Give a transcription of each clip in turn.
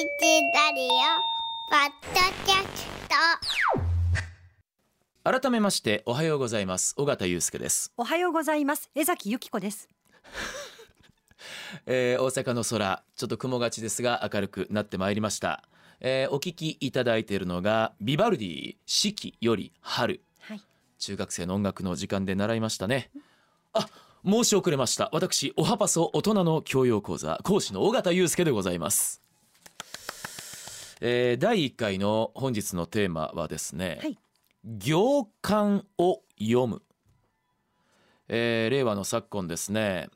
ラディオポッドキャスト。改めましておはようございます。尾形祐介です、おはようございます。江崎由紀子です。えー大阪の空ちょっと雲がちですが明るくなってまいりました、えーお聞きいただいているのがビバルディ四季より春。はい。中学生の音楽の時間で習いましたね。あ申し遅れました。私おはパソ大人の教養講座講師の尾形祐介でございますえー第1回の本日のテーマはですね、はい。行間を読む、えー令和の昨今ですね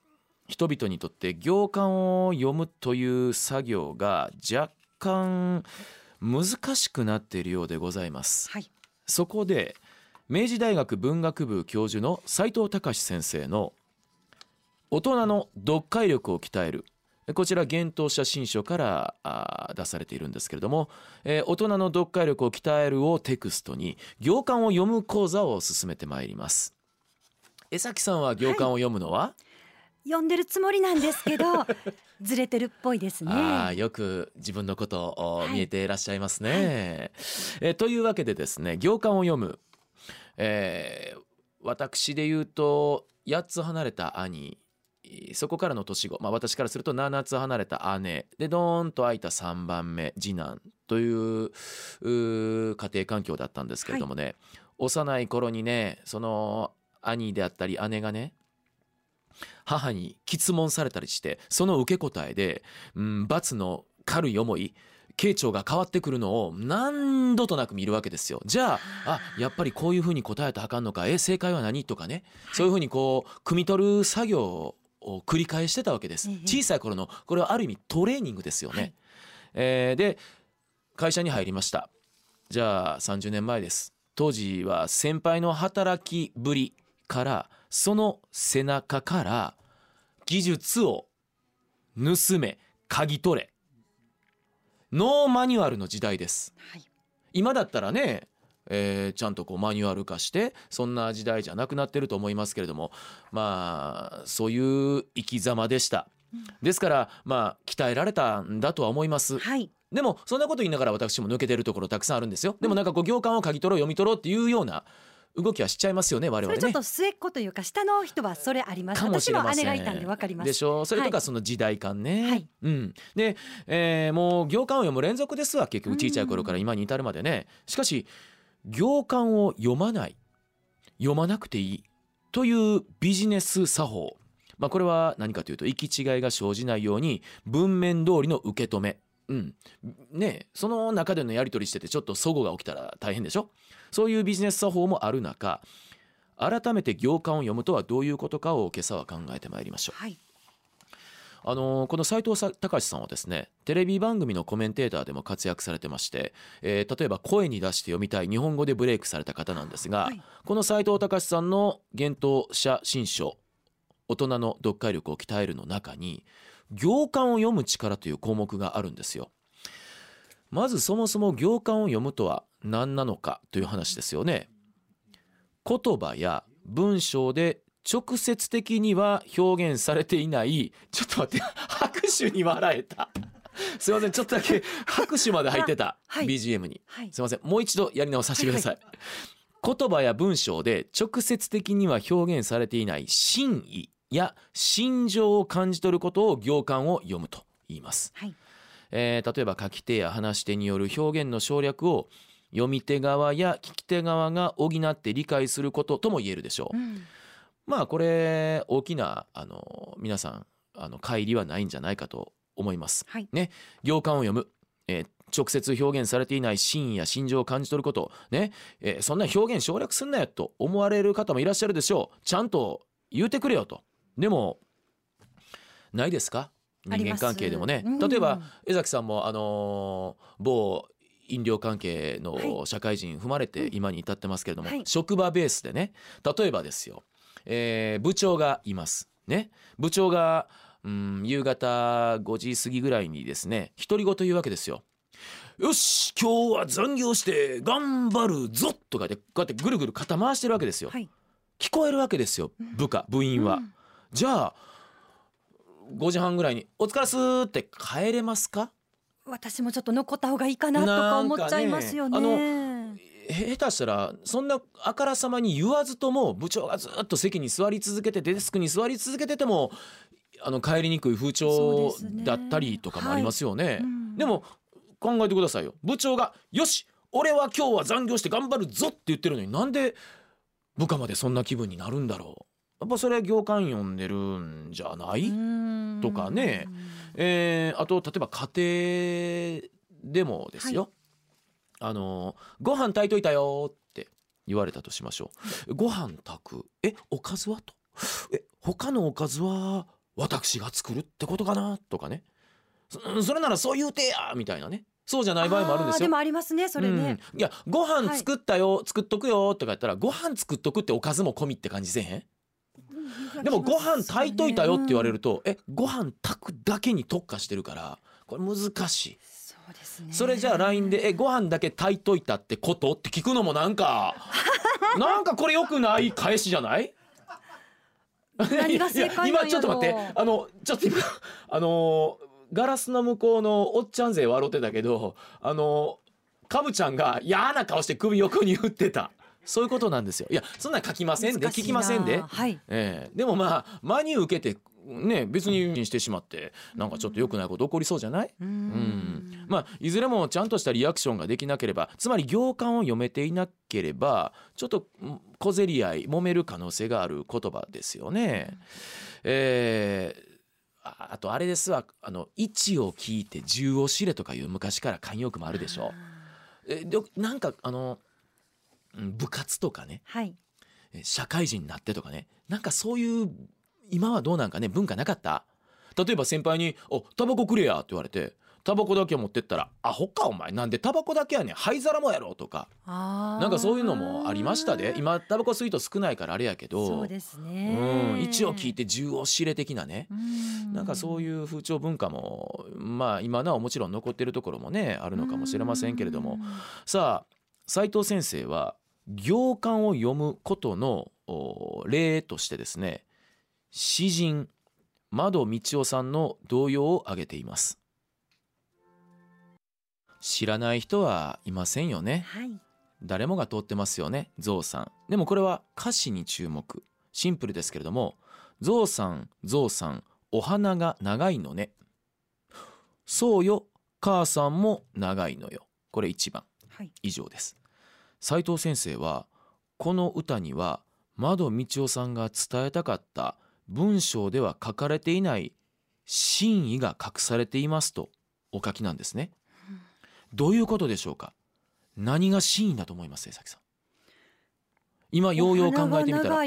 人々にとって行間を読むという作業が若干難しくなっているようでございます。はい。そこで明治大学文学部教授の斉藤隆先生の大人の読解力を鍛えるこちら幻冬写真書から出されているんですけれども、えー大人の読解力を鍛えるをテクストに行間を読む講座を進めてまいります。江崎さんは行間を読むのは、読んでるつもりなんですけど ずれてるっぽいですね。ああよく自分のことをはい。見えていらっしゃいますね。えーというわけでですね行間を読む、えー私で言うと8つ離れた兄そこからの年子、まあ、私からすると7つ離れた姉でドーンと空いた3番目次男という家庭環境だったんですけれどもね、幼い頃にねその兄であったり姉がね母に詰問されたりしてその受け答えで、うん、罰の軽い思い慶長が変わってくるのを何度となく見るわけですよ。じゃああやっぱりこういうふうに答えたらあかんのかえ正解は何？とかねそういうふうにこう汲み取る作業繰り返してたわけです。ええ小さい頃のこれはある意味トレーニングですよね、はい。えーで会社に入りました。じゃあ30年前です。当時は先輩の働きぶりからその背中から技術を盗め嗅ぎ取れ。ノーマニュアルの時代です。はい。今だったらね、えーちゃんとこうマニュアル化してそんな時代じゃなくなってると思いますけれどもまあそういう生き様でした。ですからまあ鍛えられたんだとは思います。はい。でもそんなこと言いながら私も抜けてるところたくさんあるんですよ。でもなんかこう行間を嗅ぎ取ろう読み取ろうっていうような動きはしちゃいますよね我々ね。それちょっと末っ子というか下の人はそれあります。かもし私もれません。姉がいたんでわかります。でしょう。それとはいかその時代感ね、はい。うん、で、えーもう行間を読む連続ですわ結局小さい頃から今に至るまでね。しかし行間を読まない読まなくていいというビジネス作法。まあこれは何かというと行き違いが生じないように文面通りの受け止め。うん。ねその中でのやり取りしててちょっと齟齬が起きたら大変でしょ？そういうビジネス作法もある中改めて行間を読むとはどういうことかを今朝は考えてまいりましょう。はい。あのーこの斉藤さ隆さんはですねテレビ番組のコメンテーターでも活躍されてまして、えー例えば声に出して読みたい日本語でブレイクされた方なんですが、はいこの斉藤隆さんの「幻冬写新書大人の読解力を鍛える」の中に行間を読む力という項目があるんですよ。まずそもそも行間を読むとは何なのかという話ですよね。言葉や文章で直接的には表現されていないちょっと待って拍手に笑えた。すいませんちょっとだけ拍手まで入ってた、はい。BGM に。はい。すいませんもう一度やり直させてください、言葉や文章で直接的には表現されていない真意や心情を感じ取ることを行間を読むと言います。はい。えー例えば書き手や話し手による表現の省略を読み手側や聞き手側が補って理解することとも言えるでしょう。うんまあこれ大きなあの皆さんあの乖離はないんじゃないかと思います。はい。ね。行間を読む、えー直接表現されていない真意や心情を感じ取ること。ね、えーそんな表現省略すんなよと思われる方もいらっしゃるでしょう。ちゃんと言うてくれよと。でもないですか？人間関係でもね。うん。例えば江崎さんもあのー某飲料関係はの社会人踏まれて今に至ってますけれども、はい。職場ベースでね。例えばですよ、えー部長がいますね部長がうん夕方5時過ぎぐらいにですね独り言言うわけですよ。よし今日は残業して頑張るぞとかでこうやってぐるぐる肩回してるわけですよ。はい聞こえるわけですよ部下部員は。うんじゃあ5時半ぐらいに「お疲れっす」って帰れますか？私もちょっと残った方がいいかなとか思っちゃいますよね。なん下手したらそんなあからさまに言わずとも部長がずっと席に座り続けてデスクに座り続けててもあの帰りにくい風潮だったりとかもありますよね。うんでも考えてくださいよ。部長が「よし俺は今日は残業して頑張るぞ」って言ってるのになんで部下までそんな気分になるんだろう。やっぱそれは行間読んでるんじゃない、うん。とかね。えーあと例えば家庭でもですよ、あのご飯炊いといたよって言われたとしましょう。ご飯炊く？えおかずはとえ他のおかずは私が作るってことかな？とかね。そそれならそう言うてやみたいなね。そうじゃない場合もあるんですよ。ーでもありますねそれね。うん。いやご飯作ったよ、作っとくよとか言ったらご飯作っとくっておかずも込みって感じせえへん？でもご飯炊いといたよって言われると、えご飯炊くだけに特化してるからこれ難しいね。それじゃあ LINE で「えご飯だけ炊いといたってこと?」って聞くのもなんか なんかこれよくない返しじゃない？今ちょっと待って。あのちょっと今 あのガラスの向こうのおっちゃん勢笑ってたけどあのかぶちゃんが嫌な顔して首横に振ってた。そういうことなんですよ。いやそんなん書きませんで聞きませんで。はい。ええ。でもまあ真に受けてね別にしてしまってなんかちょっと良くないこと起こりそうじゃない、ううん。ん、まあいずれもちゃんとしたリアクションができなければつまり行間を読めていなければちょっとうん小競り合い揉める可能性がある言葉ですよね。えーああとあれですわ。あの「一を聞いて十を知れ」とかいう昔から慣用句もあるでしょ。えでなんかあのうん部活とかね。はい。え社会人になってとかね。なんかそういう今はどうなんかね文化なかった？例えば先輩に「おタバコくれや」って言われてタバコだけ持ってったら「アホかお前。なんでタバコだけやねん。灰皿もやろ」とか。なんかそういうのもありましたで。今タバコ吸う人少ないからあれやけど。そうですね。うん、一を聞いて十を知れ的なね。なんかそうういう風潮文化もまあ今なおもちろん残ってるところもねあるのかもしれませんけれども。さあ斉藤先生は行間を読むことのお例としてですね詩人窓道夫さんの童謡を挙げています。知らない人はいませんよね。はい。誰もが通ってますよねゾウさん。でもこれは歌詞に注目。シンプルですけれどもゾウさんゾウさんお花が長いのね。そうよ母さんも長いのよ。これ1番。はい。以上です。斉藤先生はこの歌には窓道夫さんが伝えたかった文章では書かれていない真意が隠されていますとお書きなんですね。どういうことでしょうか？何が真意だと思います江崎さん？今ようよう考えてみたら。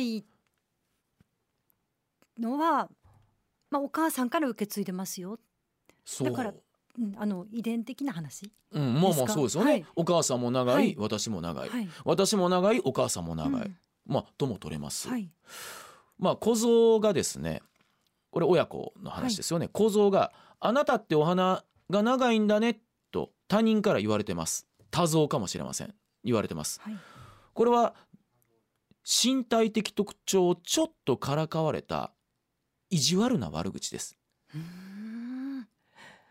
のは、まあ、お母さんから受け継いでますよ。そう。だからうんあの遺伝的な話。うん、まあまあそうですよね、はい。お母さんも長い、はい。私も長い、はい。私も長いお母さんも長い、うん。まあとも取れます、はい。まあ小僧がですねこれ親子の話ですよね、小僧が「あなたってお花が長いんだね」と他人から言われてます。多臓かもしれません。言われてます。はい。これは身体的特徴をちょっとからかわれた意地悪な悪口です。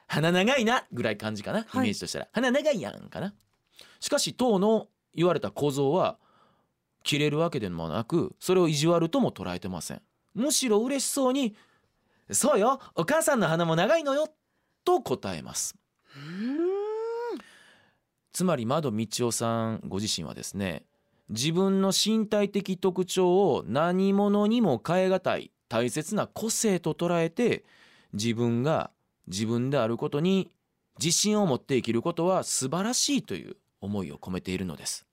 鼻長いなぐらい感じかな、はい。イメージとしたら。鼻長いやんかな。しかし当の言われた小僧は切れるわけでもなくそれを意地悪とも捉えてません。むしろ嬉しそうに「そうよお母さんの鼻も長いのよ」と答えます。つまり窓道夫さんご自身はですね自分の身体的特徴を何者にも変え難い大切な個性と捉えて自分が自分であることに自信を持って生きることは素晴らしいという思いを込めているのです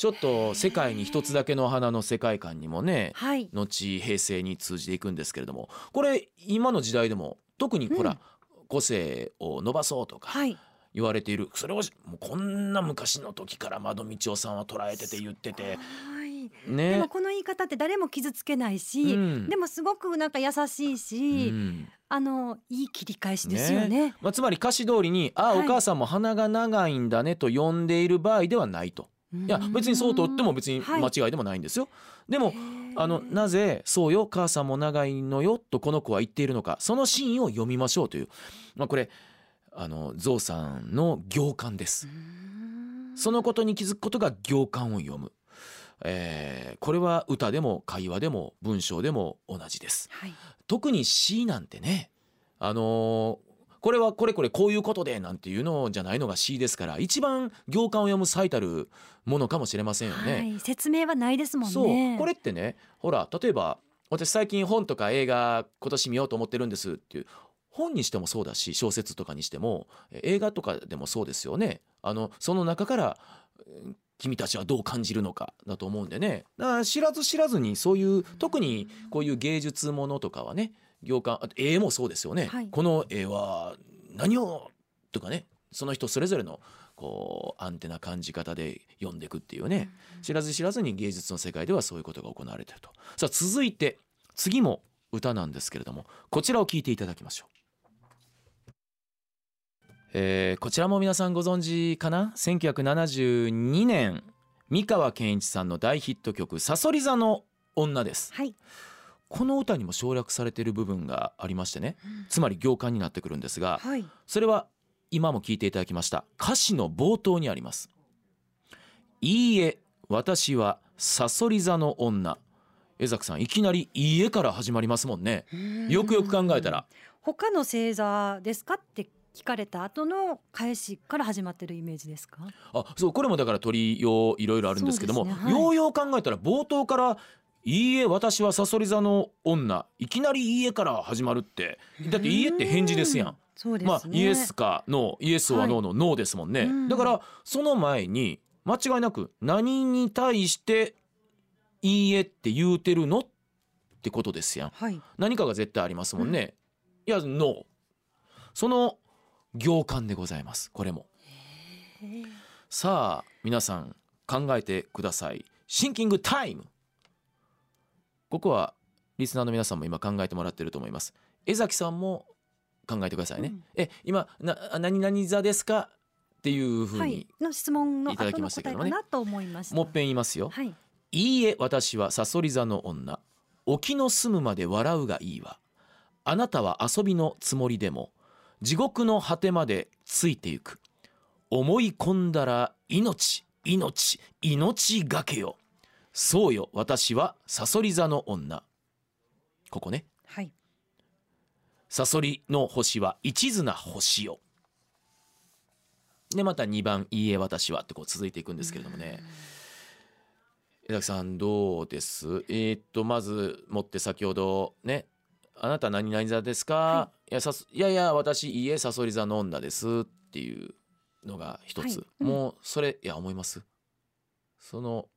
ちょっと世界に一つだけの花の世界観にもねはい。後平成に通じていくんですけれどもこれ今の時代でも特にほら、うん。個性を伸ばそうとか、はい。言われている。それをもうこんな昔の時から窓道夫さんは捉えてて言ってて。はい。でねもこの言い方って誰も傷つけないし、うん。でもすごくなんか優しいし、うん。あのいい切り返しですよね。まあ、つまり歌詞通りに「ああ、はい。お母さんも鼻が長いんだね」と呼んでいる場合ではないといや別にそうとっても別にはい間違いでもないんですよ。でもあのなぜ「そうよ母さんも長いのよ」とこの子は言っているのかそのシーンを読みましょうという、まあ、これあのゾウさんの行間です。そのことに気づくことが行間を読む、えーこれは歌でも会話でも文章でも同じです。はい。特に詩なんてねあのーこれはこれこれこういうことでなんていうのじゃないのが詩ですから一番行間を読む最たるものかもしれませんよね。はい。説明はないですもんね。そうこれってねほら例えば私最近本とか映画今年見ようと思ってるんですっていう本にしてもそうだし小説とかにしてもえ映画とかでもそうですよねあのその中からえー君たちはどう感じるのかだと思うんでねだから知らず知らずにそういう特にこういう芸術ものとかはね行間あと絵もそうですよね、はい。この絵は何をとかねその人それぞれのこうアンテナ感じ方で読んでいくっていうね、知らず知らずに芸術の世界ではそういうことが行われていると。さあ続いて次も歌なんですけれどもこちらを聞いていただきましょう、えーこちらも皆さんご存知かな？1972年三河健一さんの大ヒット曲「さそり座の女」です。はい。この歌にも省略されている部分がありましてねつまり行間になってくるんですがはい。それは今も聞いていただきました歌詞の冒頭にあります。いいえ、私はさそり座の女。江崎さん、いきなりいいえから始まりますもんね。よくよく考えたら。他の星座ですかって聞かれた後の返しから始まってるイメージですか？あ、そう、これもだから取りよういろいろあるんですけども、ねはいようよう考えたら冒頭からいいえ、私はさそり座の女。いきなりいいえから始まるって。だっていいえって返事ですやん。そうですね。まあイエスかノーイエスはノーのノーですもんね、うん。だからその前に間違いなく何に対していいえって言うてるの？ってことですやん。はい。何かが絶対ありますもんね、いやノー。その行間でございます。これも。さあ皆さん考えてください。シンキングタイムここはリスナーの皆さんも今考えてもらってると思います。江崎さんも考えてくださいね、うん。え今な何々座ですかっていうふうにはい。の質問のいただきましたけどね。答えかなと思いました。もっぺん言いますよ、はい。いいえ私はさそり座の女。沖の住むまで笑うがいいわ。あなたは遊びのつもりでも地獄の果てまでついてゆく。思い込んだら命命命がけよそうよ私はさそり座の女。ここね。はい。さそりの星は一途な星よ。でまた2番「いいえ私は」ってこう続いていくんですけれどもね。江崎さんどうです？えーっとまずもって先ほどね「あなた何々座ですか？い。やさすいやいや私いいえさそり座の女です」っていうのが一つ、はい。うん。もうそれいや思います？その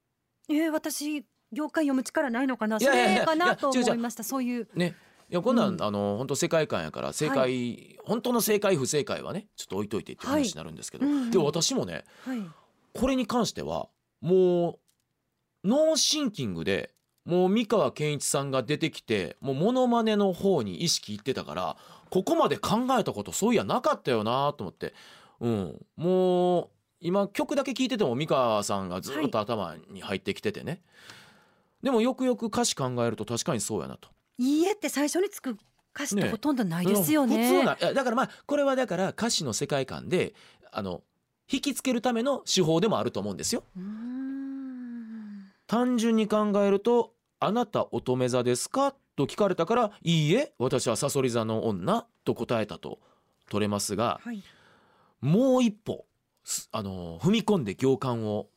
えー、私業界読む力ないのかな？それかなと思いました。そういう。ねいやこんなん、うんあの本当世界観やから正解、本当の正解不正解はねちょっと置いといてって話になるんですけど、はいうんうんで私もねはい。これに関してはもうノーシンキングでもう三河健一さんが出てきてもうモノマネの方に意識いってたからここまで考えたことそういやなかったよなと思って、うん、もう今曲だけ聴いてても三河さんがずっと頭に入ってきててね、でもよくよく歌詞考えると確かにそうやなと。いいえって最初につく歌詞ってねほとんどないですよね。うん普通ないやだからまあこれはだから歌詞の世界観であの引きつけるための手法でもあると思うんですよ。単純に考えると「あなた乙女座ですか?」と聞かれたから「いいえ私はさそり座の女」と答えたと取れますがはい。もう一歩すあの踏み込んで行間を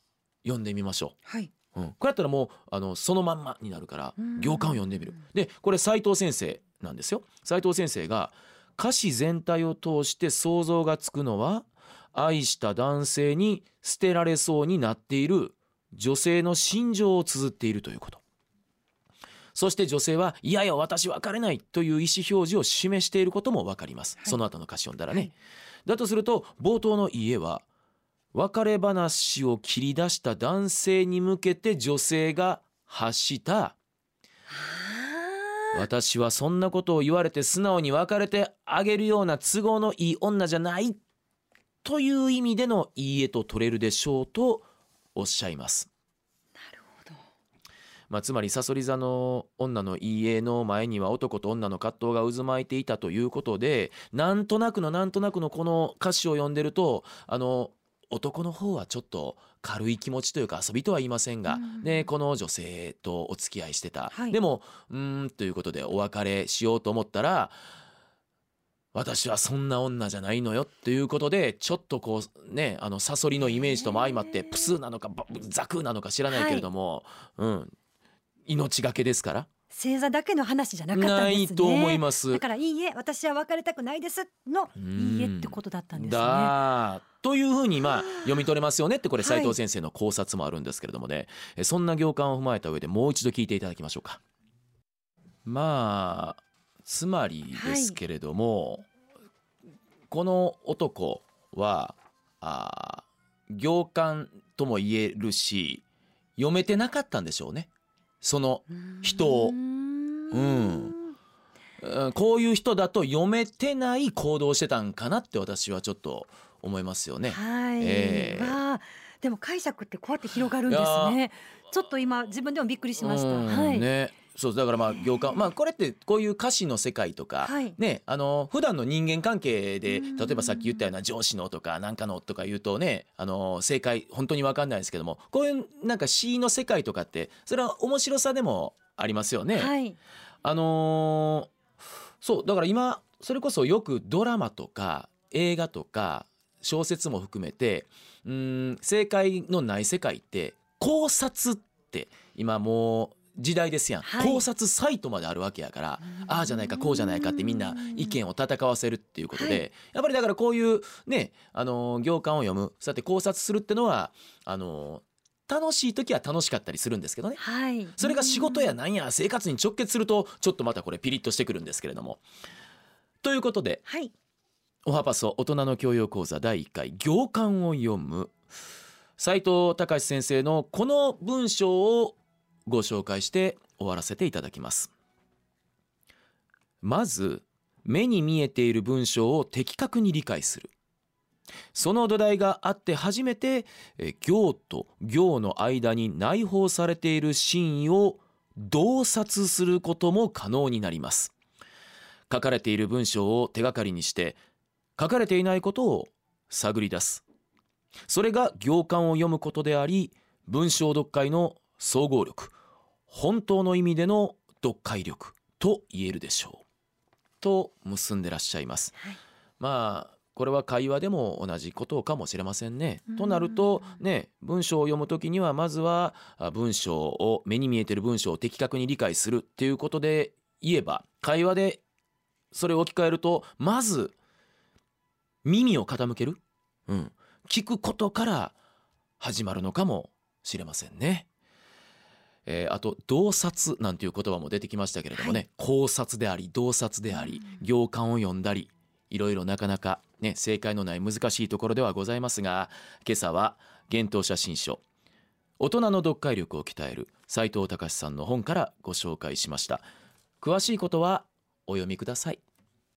読んでみましょはい。う。うん、これやったらもうあのそのまんまになるからうん行間を読んでみる。でこれ斉藤先生なんですよ。斉藤先生が歌詞全体を通して想像がつくのは愛した男性に捨てられそうになっている女性の心情を綴っているということそして女性はいやいや私別れないという意思表示を示していることも分かります、はいその後の歌詞読んだらね、はいだとすると冒頭の家は別れ話を切り出した男性に向けて女性が発した私はそんなことを言われて素直に別れてあげるような都合のいい女じゃないという意味でのいいえと取れるでしょうとおっしゃいます。なるほど。まあ、つまりさそり座の女の家の前には男と女の葛藤が渦巻いていたということでなんとなくのなんとなくのこの歌詞を読んでるとあの男の方はちょっと軽い気持ちというか遊びとは言いませんが、うん。ね、この女性とお付き合いしてた、はい。でもうーんということでお別れしようと思ったら私はそんな女じゃないのよっていうことでちょっとこうねあのサソリのイメージとも相まってプスーなのかバザクーなのか知らないけれども、うん。命がけですから星座だけの話じゃなかったんですねないと思いますだ。からいいえ私は別れたくないですのうんいいえってことだったんですねだというふうにまあ読み取れますよねってこれはい斉藤先生の考察もあるんですけれどもね、えそんな行間を踏まえた上でもう一度聞いていただきましょうか。まあつまりですけれども、この男はあー行間とも言えるし読めてなかったんでしょうね。その人を。うん。こういう人だと読めてない行動をしてたんかなって私はちょっと思いますよね。はい、ええ。わあでも解釈ってこうやって広がるんですね。ちょっと今自分でもびっくりしました。うんはい、ね、そうだからまあ行間まあこれってこういう歌詞の世界とか、はい。ねあの普段の人間関係でうん。例えばさっき言ったような上司のとかなんかのとか言うとねあの正解本当に分かんないですけどもこういうなんか詩の世界とかってそれは面白さでもありますよね。はい。あのーそうだから今それこそよくドラマとか映画とか小説も含めてうーん正解のない世界って考察って今もう時代ですやん、はい。考察サイトまであるわけやからああじゃないかこうじゃないかってみんな意見を戦わせるっていうことで、はい。やっぱりだからこういうねあのー行間を読む。そうやって考察するってのはあのー楽しい時は楽しかったりするんですけどね。はい。それが仕事やなんや生活に直結するとちょっとまたこれピリッとしてくるんですけれども。ということではい「おはパソ大人の教養講座第1回行間を読む」斉藤隆先生のこの文章をご紹介して終わらせていただきます。まず目に見えている文章を的確に理解する。その土台があって初めてえ行と行の間に内包されている真意を洞察することも可能になります書かれている文章を手がかりにして書かれていないことを探り出す。それが行間を読むことであり文章読解の総合力本当の意味での読解力と言えるでしょう。と結んでらっしゃいます、はい。まあこれは会話でも同じことかもしれませんね。うん。となるとね文章を読むときにはまずはあ文章を目に見えてる文章を的確に理解するっていうことで言えば会話でそれを置き換えるとまず耳を傾ける、うん、聞くことから始まるのかもしれませんね。えーあと洞察なんていう言葉も出てきましたけれどもね、考察であり洞察であり行間を読んだりいろいろなかなかね正解のない難しいところではございますが今朝は幻冬写真書大人の読解力を鍛える斉藤隆さんの本からご紹介しました。詳しいことはお読みください